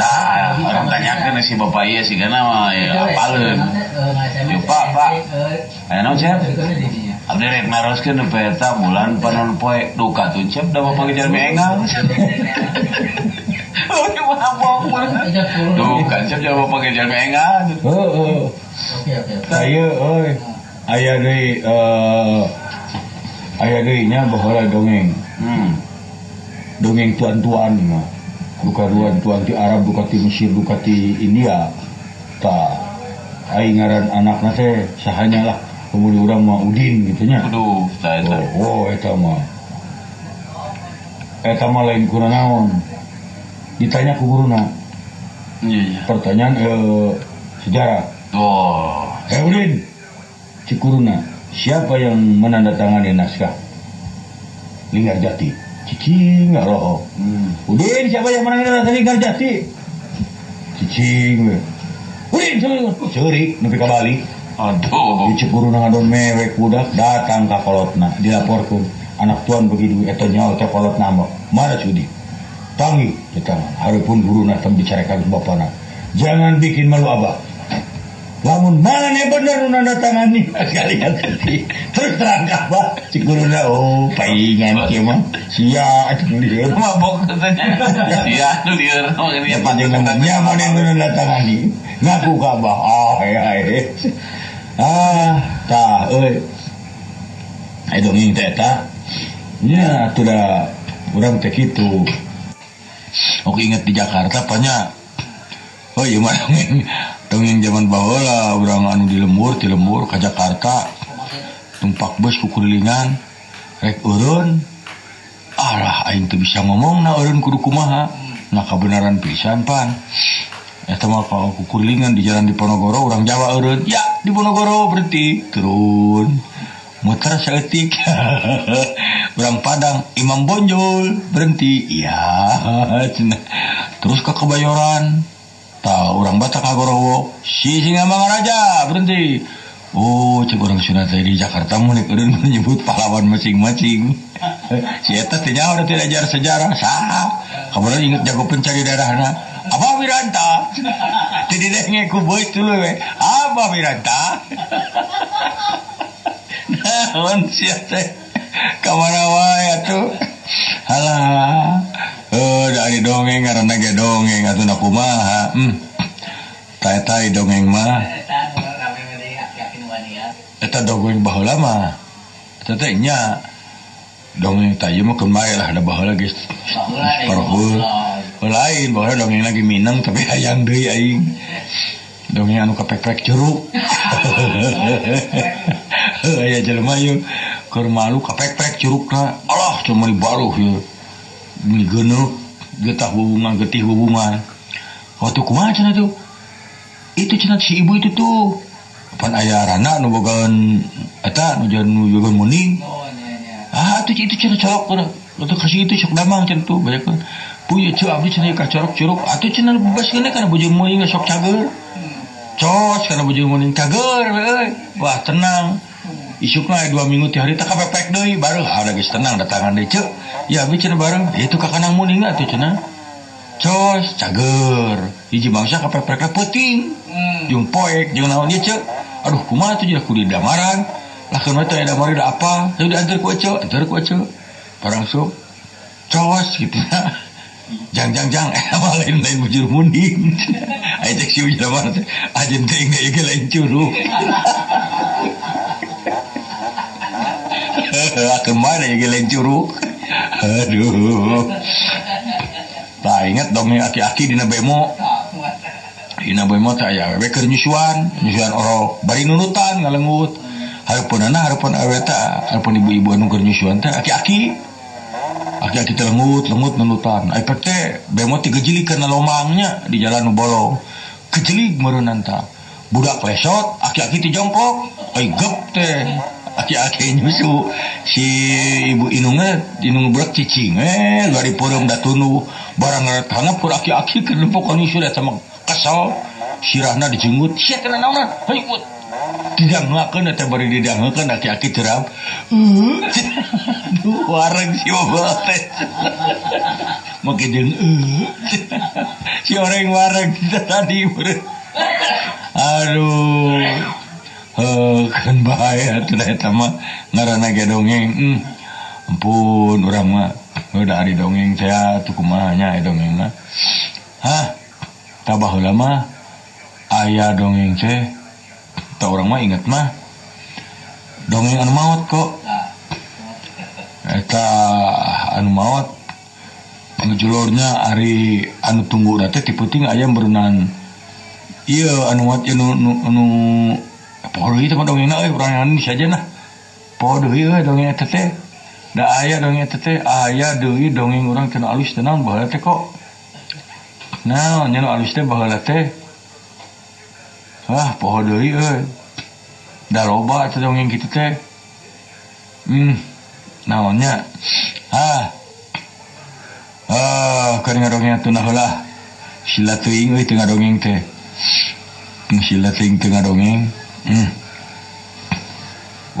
Speaker 3: Tah, orang tanyakeun si bapak ieu si gana mah ya apaleun. Yuk, Pak, Pak. Aya naon cep? Abdi rek naroskeun nu peta bulan panon poe duka tuh cep da bapak kejar mengang. Udah mabok mah. Duka cep da bapak kejar mengang.
Speaker 2: oh, oh.
Speaker 5: Oke oke oke.
Speaker 2: Saya, oi, ayah deui eh ayah deui nya baheula dongeng.
Speaker 3: Hmm.
Speaker 2: Dongeng tuan-tuan mah. Duka duan tuan ti Arab, duka ti Mesir, duka ti India. Ta aing ngaran anakna teh sahanya lah. Kemudian urang mah Udin gitu nya.
Speaker 3: Aduh.
Speaker 2: Oh, oh eta mah. Eta mah lain kurang naon. Ditanya ke guruna,
Speaker 3: Iya, iya.
Speaker 2: pertanyaan eh, sejarah.
Speaker 3: Oh,
Speaker 2: Eh Udin, Cikuruna, siapa yang menandatangani naskah? Linggar Jati. Cicing nggak roh.
Speaker 3: hmm.
Speaker 2: Udin, siapa yang menandatangani Linggar Jati? Cicing. Udin, curi, curi, nepi ka Bali.
Speaker 3: Aduh.
Speaker 2: Di Cikuruna ngadon mewek budak datang ka kolotna, dilaporkan anak tuan begitu eta nyawa teh kolotna mah. Mana cudi? Tangi, kita harapun guru tem bicarakan ke bapana. Jangan bikin malu abah. Lamun mana nih bener nanda tangani sekalian tadi terus terang kabah si guruna oh paingan kieu mah sia lieur
Speaker 3: Mabok katanya. Iya, nu lieur
Speaker 2: ya panjang namanya mana nu nanda tangani ngaku kabah ah ya ah tah euy ai dongeng teh eta nya atuh da urang teh kitu Oke inget di Jakarta banyak. Oh iya mah dongeng dongeng zaman baheula urang anu di lembur di lembur ke Jakarta. Tumpak bus kukurilingan rek urun. Alah aing teu bisa ngomong na urun kudu kumaha nah kebenaran pisan pan Eta mah kalau kukurilingan di jalan di Ponorogo orang Jawa urun ya di Ponorogo berhenti turun. Muter seetik orang Padang Imam Bonjol berhenti. Iya terus ke Kebayoran tahu orang Batak Agorowo si Singamangaraja berhenti. Oh cek orang Sunda teh di Jakarta mau urun menyebut pahlawan masing-masing. Si Eta nyawa tidak ajar sejarah sah. Kamu inget jago pencari darahna apa Wiranta jadi deh ngeku boy dulu we apa Wiranta naon sia teh kamana wae atuh halah eh dari dongeng karena ge dongeng atuh na kumaha hmm tai tai dongeng mah eta dongeng baheula mah eta teh nya dongeng tayma kemaylah ada bah lagi parhul lain bahwa dongeng lagi Minang tapi hayang deui aing dongeng anu kepek-pek jeruk aya jelema yeuh keur malu kepek-pek jerukna Allah cuma dibaruh yeuh meni geuneuh getah hubungan getih hubungan waktu kumaha cenah tuh itu cenah si ibu itu tuh pan aya rana nu bogaan eta nu jalan nu muning ah itu itu cenah colok cenah Atau kasih itu sok damang cen tuh banyak kan. Puya cu abdi cenah ka corok curug atuh cenah bebas kene kana bujung meuing sok cager. Cos kana bujung meuing cager. Wah tenang. Isukna aya dua minggu tiap hari tak kapepek deui baru ah udah geus tenang datangan deui ceu. Ya abdi cenah bareng itu kakanang meuning atuh cenah. Cos cager. Hiji bangsa kapepek peuting. Jeung poek jeung naon ieu ceu. Aduh kumaha tuh jadi kudu damaran. Kana teh ada mari da apa? Teu diantar ku ceu, antar ku ceu. Barang sok cos gitu ya. Jang jang jang eh apa lain lain bujur munding. Ayo cek si bujur mana. Ajen teh enggak ya lain curug. Akan mana ya lain curug. Aduh. Tak ingat dong ya aki-aki dina bemo. Dina bemo teh aya we keur nyusuan, nyusuan oro bari nunutan ngalengut. Harpun anak harpun aweta harpun ibu-ibu anu keur nyusuan teh aki-aki. Aki-aki teh lengut lengut nunutan ai teh bemo tiga jili kana lomangnya di jalan nu bolong. Kejelig meureunna tah. Budak lesot aki-aki teh jongkok ai gep teh. Aki-aki nyusu. Si ibu inungnya e, inung budak cicing eh gari porong datunu barang ngaretangap kur aki-aki keur lempok nyusu da sama kesel sirahna dijenggut. Sia kana naonna hayut heuy ut didangkeun eta bari didangkeun aki-aki terap Aduh, wareng si bapak jeung eh. Si orang wareng kita tadi. Aduh. Heuh, kan bahaya eta mah ngaranna ge dongeng. Hmm. Ampun urang mah udah ari dongeng saya tuh kumaha nya aya dongeng mah. Hah? Tabah heula mah aya dongeng teh. tak orang mah ingat mah dongeng anu maut kok. Eta anu maut penjulurnya Ari anu tunggu date tiputing ayam berenang iya anu maut anu anu, anu pohon itu mah dongeng euy urang anu saja nah. Pohon deui euy dongeng eta teh. Da aya dongeng eta teh aya deui dongeng urang cenah alus tenang baheula teh kok. Nah nyana alus teh baheula teh. ah pohon dari daroba dongeng gitu teh hmm naonnya ah. Ah kan ngadongnya tunah lah silating euy tengah dongeng teh silating tengah dongeng hmm.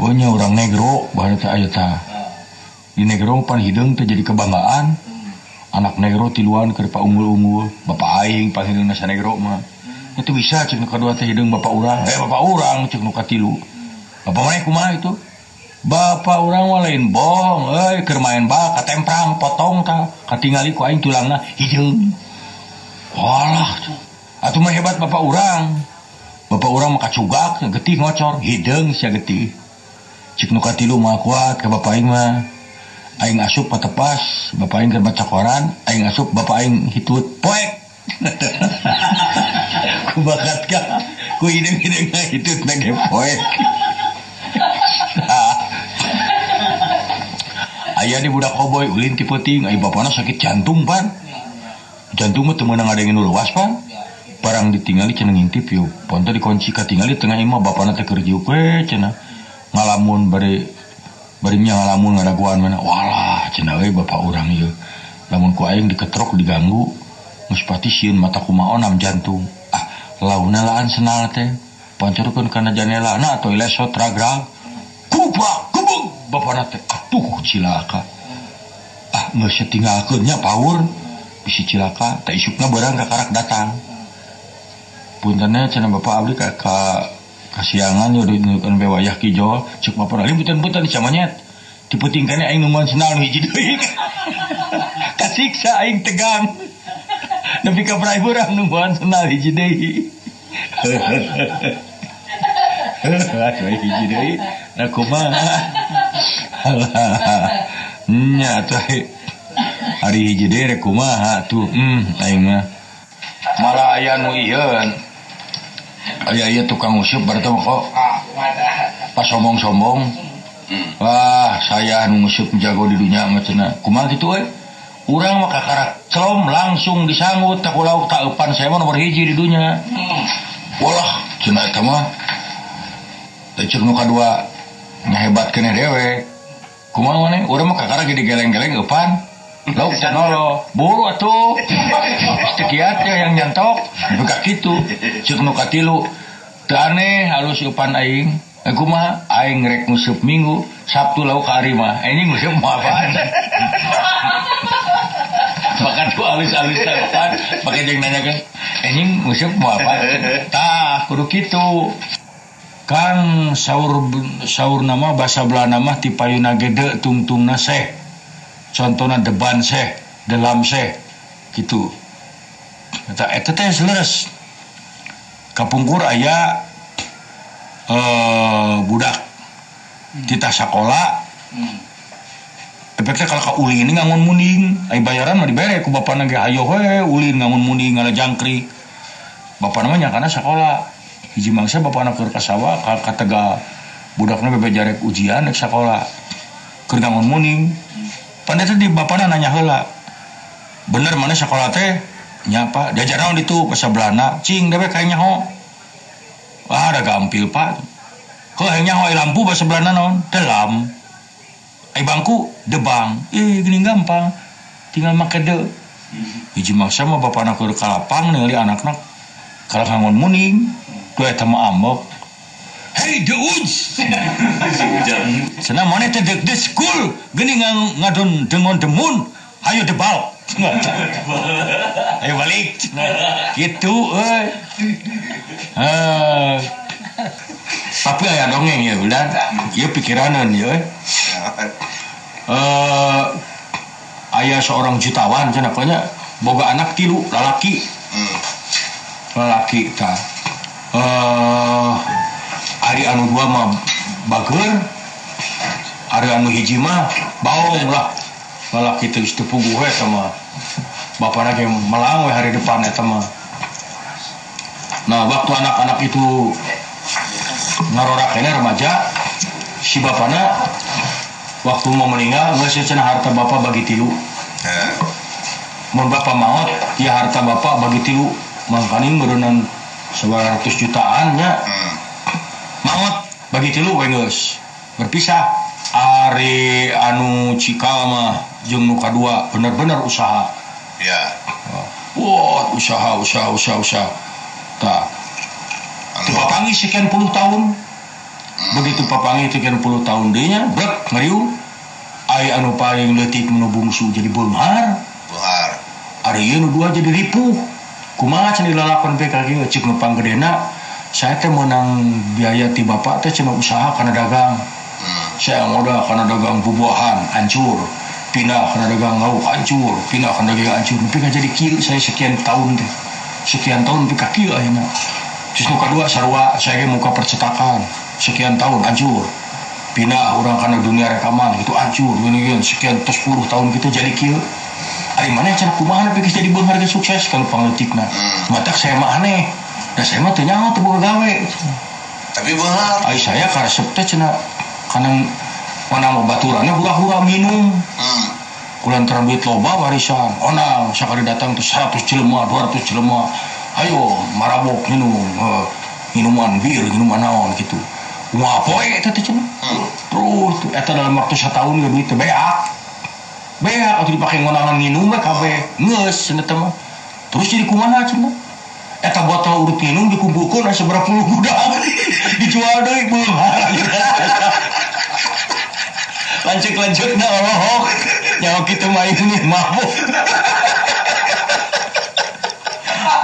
Speaker 2: Oh nya orang negro bahasa ayo ta. Di negro pan hidung teh jadi kebanggaan anak negro tiluan ke unggul-unggul bapak aing pan hidung nasa negro mah itu bisa cek nu kadua teh hideung bapak urang eh bapak urang cek nu katilu bapak mana kumaha itu Bapak orang mah lain bohong, euy keur main bal katemprang potong ka katingali ku aing tulangna hideung. Walah tuh. Atuh mah hebat bapak orang. Bapak orang mah kacugak, getih ngocor, hideung sia getih. Cik nu katilu mah kuat ka bapak aing mah. Aing asup patepas, bapak aing keur baca koran, aing asup bapak aing hitut poek. Ku bakat ka, ku hideung-hideung hitut nage poek. Ayah di budak koboy ulin ti peuting ai bapana sakit jantung pan. Jantung mah teu meunang nu luas pan. Barang ditinggali cenah ngintip yuk. Ponto dikunci katingali tengah imah bapana teh keur jiuk we cenah. Ngalamun bari bari nya ngalamun ngaraguan mana. Walah cenah we bapak urang ieu. Lamun ku aing diketrok diganggu geus pati sieun mata kumaha onam jantung. Ah launa laan senal teh. Pancorkeun kana janela na atoy lesot ragrag. Kubak kubung bapana teh. Atuh cilaka. Ah nggak setinggalkeunnya power bisi cilaka tak isukna barang kakarak datang. Puntennya cenah bapak abdi ka, ka kasiangan yo dinukeun be wayah kijol. Cek bapak ali punten-punten camanyet. Diputingkeun aing nungguan senal hiji deui. Kasiksa aing tegang nepi ka prai urang nungguan senal hiji deui. Atuh hiji deui nah kumaha? Nya tuh hari hiji deui rek kumaha tuh hmm aing mah. Malah aya nu ieun aya ieu tukang usup berarti mah kok pas sombong-sombong. Wah saya nu ngusup jago di dunia mah cenah kumaha kitu we urang mah kakarak celom langsung disanggut tak ulau tak eupan saya mah nomor hiji di dunia walah cenah eta mah teh cek nu kadua nyahebat kene dewe kumaha maneh urang mah kakara gede geleng-geleng eupan Lauk cenolo, buru atuh. Sekiat ya yang nyantok, buka gitu. Cek nu katilu. Teu aneh halus eupan aing. Eh kumaha aing rek nguseup minggu, Sabtu lauk ka ari mah. Ini nguseup mau apaan? Maka tuh halus-halus eupan, pakai jeung nanya kan, anjing nguseup mau apa? Tah, kudu kitu. Kang saur saur nama bahasa Belanda mah ti payuna gede tungtungna seh. Contohnya deban seh dalam seh. Gitu. Eta eta teh leres kapungkur aya eh budak. Kita sekolah efeknya kalau ka ulin ini ngangun munding ay bayaran mah dibere ku bapana ge hayo we ulin ngangun munding ngala jangkrik bapak namanya karena sekolah hiji mangsa bapak anak ka sawah ka katega budakna bebe jarek ujian rek sekolah keur ngangun munding Pandai tadi bapaknya nanya heula. Bener mana sekolah teh? Nyapa, diajar naon itu bahasa Belanda. Cing, dewe kayaknya ho. Wah, ada gampil pak. Kau hanya ho lampu bahasa Belanda naon? Dalam. Ai bangku, debang. Eh, gini gampang. Tinggal make de. Hiji maksa mah bapak anak keur kalapang ningali anak-anak. Kalau ngangon muning, dua eta mah ambok. Hey, the woods. Senang mana dek de school. Gini ngang ngadon dengon demun. Ayo debal. Ayo balik. Gitu, eh. Eh. Tapi aya dongeng ya, udah. Ieu pikiranan ya. Eh, aya seorang jutawan cenah pokoknya boga anak tilu lalaki. Lalaki tah. Eh Ari anu dua mah bager Ari anu hiji mah baong lah lalaki teu puguh we sama bapana ge melang hari depan eta mah nah waktu anak-anak itu ngarorakeun remaja si bapana waktu mau meninggal geus cenah harta bapak bagi tilu mun bapak maut ya harta bapak bagi tilu mangkaning meureunnan 900 jutaan nya maut bagi tilu we geus. Berpisah. Ari anu cikal mah jeung nu kadua bener-bener usaha.
Speaker 4: Ya.
Speaker 2: wah usaha usaha usaha usaha. Tak
Speaker 4: Anu
Speaker 2: papangi sekian puluh tahun. Begitu papangi sekian puluh tahun dia brek ngeriu ai anu paling leutik nu bungsu jadi beunghar
Speaker 4: buhar.
Speaker 2: ari ieu nu dua jadi ripuh. Kumaha cenah dilalakon PKG cek nu panggedena saya teh menang biaya ti bapak teh cina usaha karena dagang.
Speaker 4: Hmm.
Speaker 2: saya modal karena dagang bubuahan hancur. Pindah karena dagang lauk hancur. Pindah karena dagang hancur. Tapi jadi kieu saya sekian tahun teh. Sekian tahun tapi kaki akhirnya terus nu kedua sarua saya muka percetakan. Sekian tahun hancur. Pindah orang karena dunia rekaman itu hancur. Gini sekian terus 10 tahun kita jadi kieu Ari mana cara kumaha tapi jadi beung harga sukses? Kalau pangletikna
Speaker 4: Hmm.
Speaker 2: matak saya mah aneh. Dan saya mah teu boga gawe.
Speaker 4: Tapi buhar.
Speaker 2: Ai saya karesep teh cenah kana mana mau baturannya hura-hura minum.
Speaker 4: Hmm.
Speaker 2: kulantaran duit loba warisan. Onang sakali datang tuh 100 jelema 200 jelema ayo marabok minum eh, minuman bir minuman naon gitu Wah, poe eta teh cenah. Terus tuh, eta dalam waktu setahun ya duit teh beak. Beak atau dipake ngonangan minum kabeh. Geus cenah teh mah. Terus jadi kumaha cenah? Eta botol urut minum dikumpulkeun aya seberapa puluh gudang. Dijual beunghar. lanjut lanjut na olohok nyawa kita main ini mabuk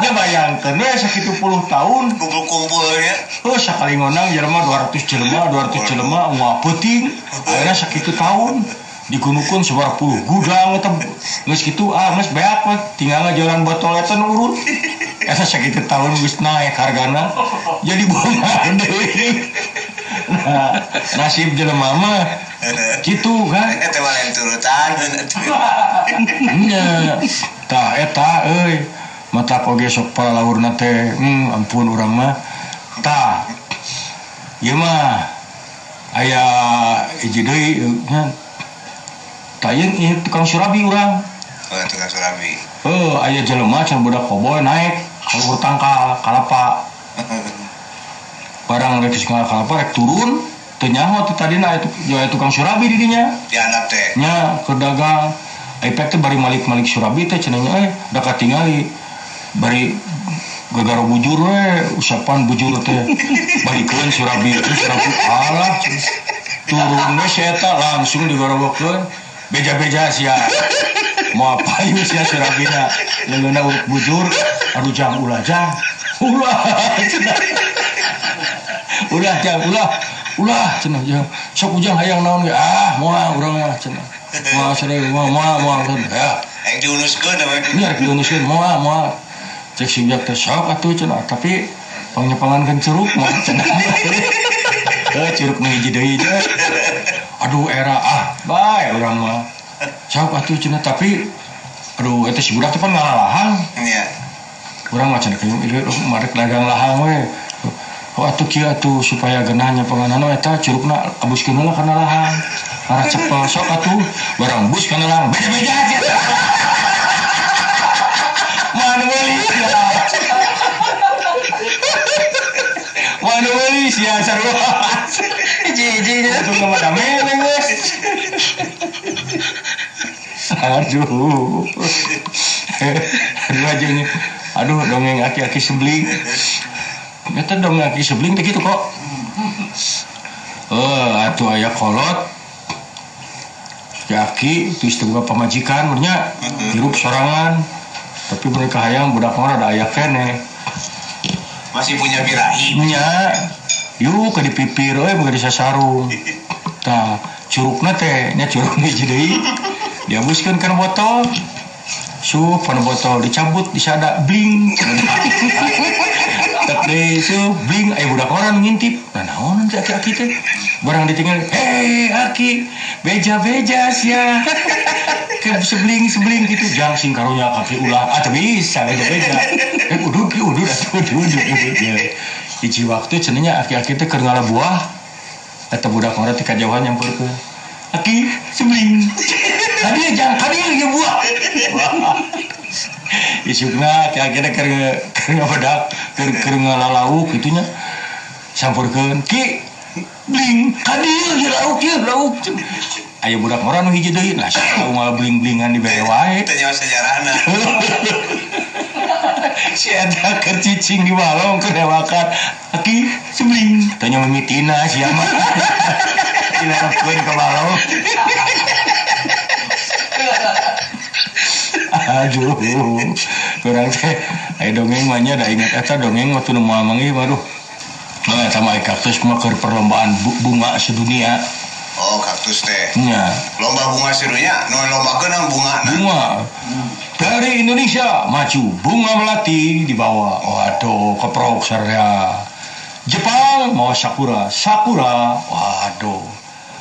Speaker 2: dia bayangkan we sekitu puluh tahun.
Speaker 4: Kumpul-kumpulnya.
Speaker 2: oh sekali ngonang jelema 200 jelema 200 jelema mau penting akhirnya sekitu tahun. Digunukan seberapa puluh gudang eta geus kitu ah geus beak we tinggal jalan botol eta nu urut. Eta sekitu tahun geus naik hargana. Jadi bunga deui nah nasib jelema mah gitu kan?
Speaker 4: Eta mah turutan.
Speaker 2: nya tah eta euy mata oge sok pala laurna teh hmm, ampun urang mah. Tah ieu mah aya hiji deui nya tayeun ieu tukang surabi urang.
Speaker 4: Oh tukang surabi.
Speaker 2: Heuh aya jelema can budak koboy naik kalau tangkal kalapa. Barang rek singal kalapa rek turun teu nyaho teh tadina itu aya tukang surabi di dinya
Speaker 4: dianap teh.
Speaker 2: Nya kedagang Efek teh bari malik-malik Surabi teh cenanya eh da katingali bari gegara bujur we usapan bujur teh. Balikeun surabi surabi alah turun we eta langsung digorobokeun beja-beja sia. Mau apa ieu sia surabina leungeuna urut bujur aduh jang ulah jang. Ulah ulah jang ulah ulah cenah jang. Sok ujang hayang naon ge? Ah moal urang mah cenah. Moal cenah moal moal moal. Ya
Speaker 4: diunuskeun
Speaker 2: moal moal cek singjak teh sok atuh cenah tapi pangnyepangankeun curug mah. Cenah eh curug nu hiji deui aduh era ah. Bae urang mah. Sok atuh cenah tapi aduh eta si budak teh pan ngalalahan
Speaker 4: ya
Speaker 2: kurang macam kayu ieu marek dagang lahang we Oh, atuh kieu atuh supaya genahnya penganana eta curugna abuskeun heula kana lahang. Arah cepel sok atuh. Barang bus kana lahang beda-beda Mana beli sia sarua. Jiji atuh ka madame geus. Aduh. Aduh aja ini. Aduh dongeng aki-aki sebling. Eta dongeng aki sebling teh gitu kok. Eh, atuh aya kolot. Yaki itu istimewa pamajikan bernya hirup sorangan. Tapi mereka hayang budak mah ada aya kene.
Speaker 4: masih punya birahi
Speaker 2: Nya yuk ke dipipir euy bukan disasarung. Tah, curugna teh nya curug hiji deui. Dihabiskeun kana botol. Sup kana botol dicabut disada bling. Tak deh bling aya budak orang ngintip. Nah naon aki-aki teh? Barang ditinggal, "Hei, aki, beja-beja sia." Ke sebling sebling gitu jang sing karunya kaki ulah. Ah teu bisa beja-beja. Eh udud ki udud udud. Ya. Hiji waktu cenanya aki-aki teh keur buah. Eta budak orang teh kajauhan nyamperkeun. Aki, sebling. Hadir jang, hadir ge buah. Isukna kira-kira keur keur ngabedak, keur keur ngalalauk gitunya. Sampurkeun, "Ki, bling, hadir ge lauk ye, lauk." Aya budak orang nu hiji deui, lah saha unggal bling-blingan di bere wae.
Speaker 4: itu nyawa sejarahna.
Speaker 2: Si eta keur cicing di balong keur dewakan aki sebling. Tanya mimitina sia mah dilarapkeun ke balong. Aduh kurang teh. Aya dongeng mah nya da ingat eta dongeng waktu nu moal manggih waduh Nah, eta mah aya kaktus mah keur perlombaan bu- bunga sedunia
Speaker 4: oh kaktus teh
Speaker 2: nya
Speaker 4: lomba bunga serunya nu lombakeun nang bunga
Speaker 2: bunga dari Indonesia maju bunga melati di bawah waduh keprok saya Jepang mau sakura sakura waduh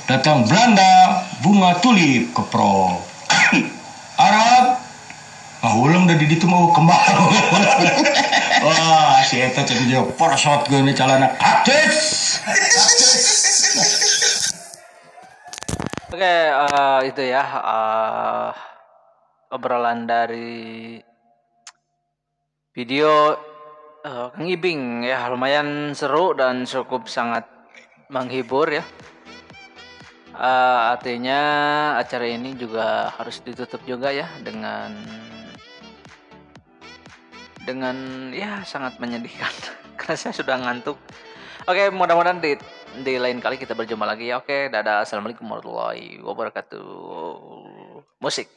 Speaker 2: datang Belanda bunga tulip keprok Arab Ngahulang dari ditu mau kembang Wah si Eta jadi jauh Porosot gue nih kaktus
Speaker 1: Oke, eh, itu ya eh, obrolan dari video eh, Kang Ibing ya. Lumayan seru dan cukup sangat menghibur ya. Eh, artinya acara ini juga harus ditutup juga ya dengan dengan ya sangat menyedihkan karena saya sudah ngantuk. Oke, mudah-mudahan di di lain kali kita berjumpa lagi ya. Oke, dadah. Assalamualaikum warahmatullahi wabarakatuh. Musik.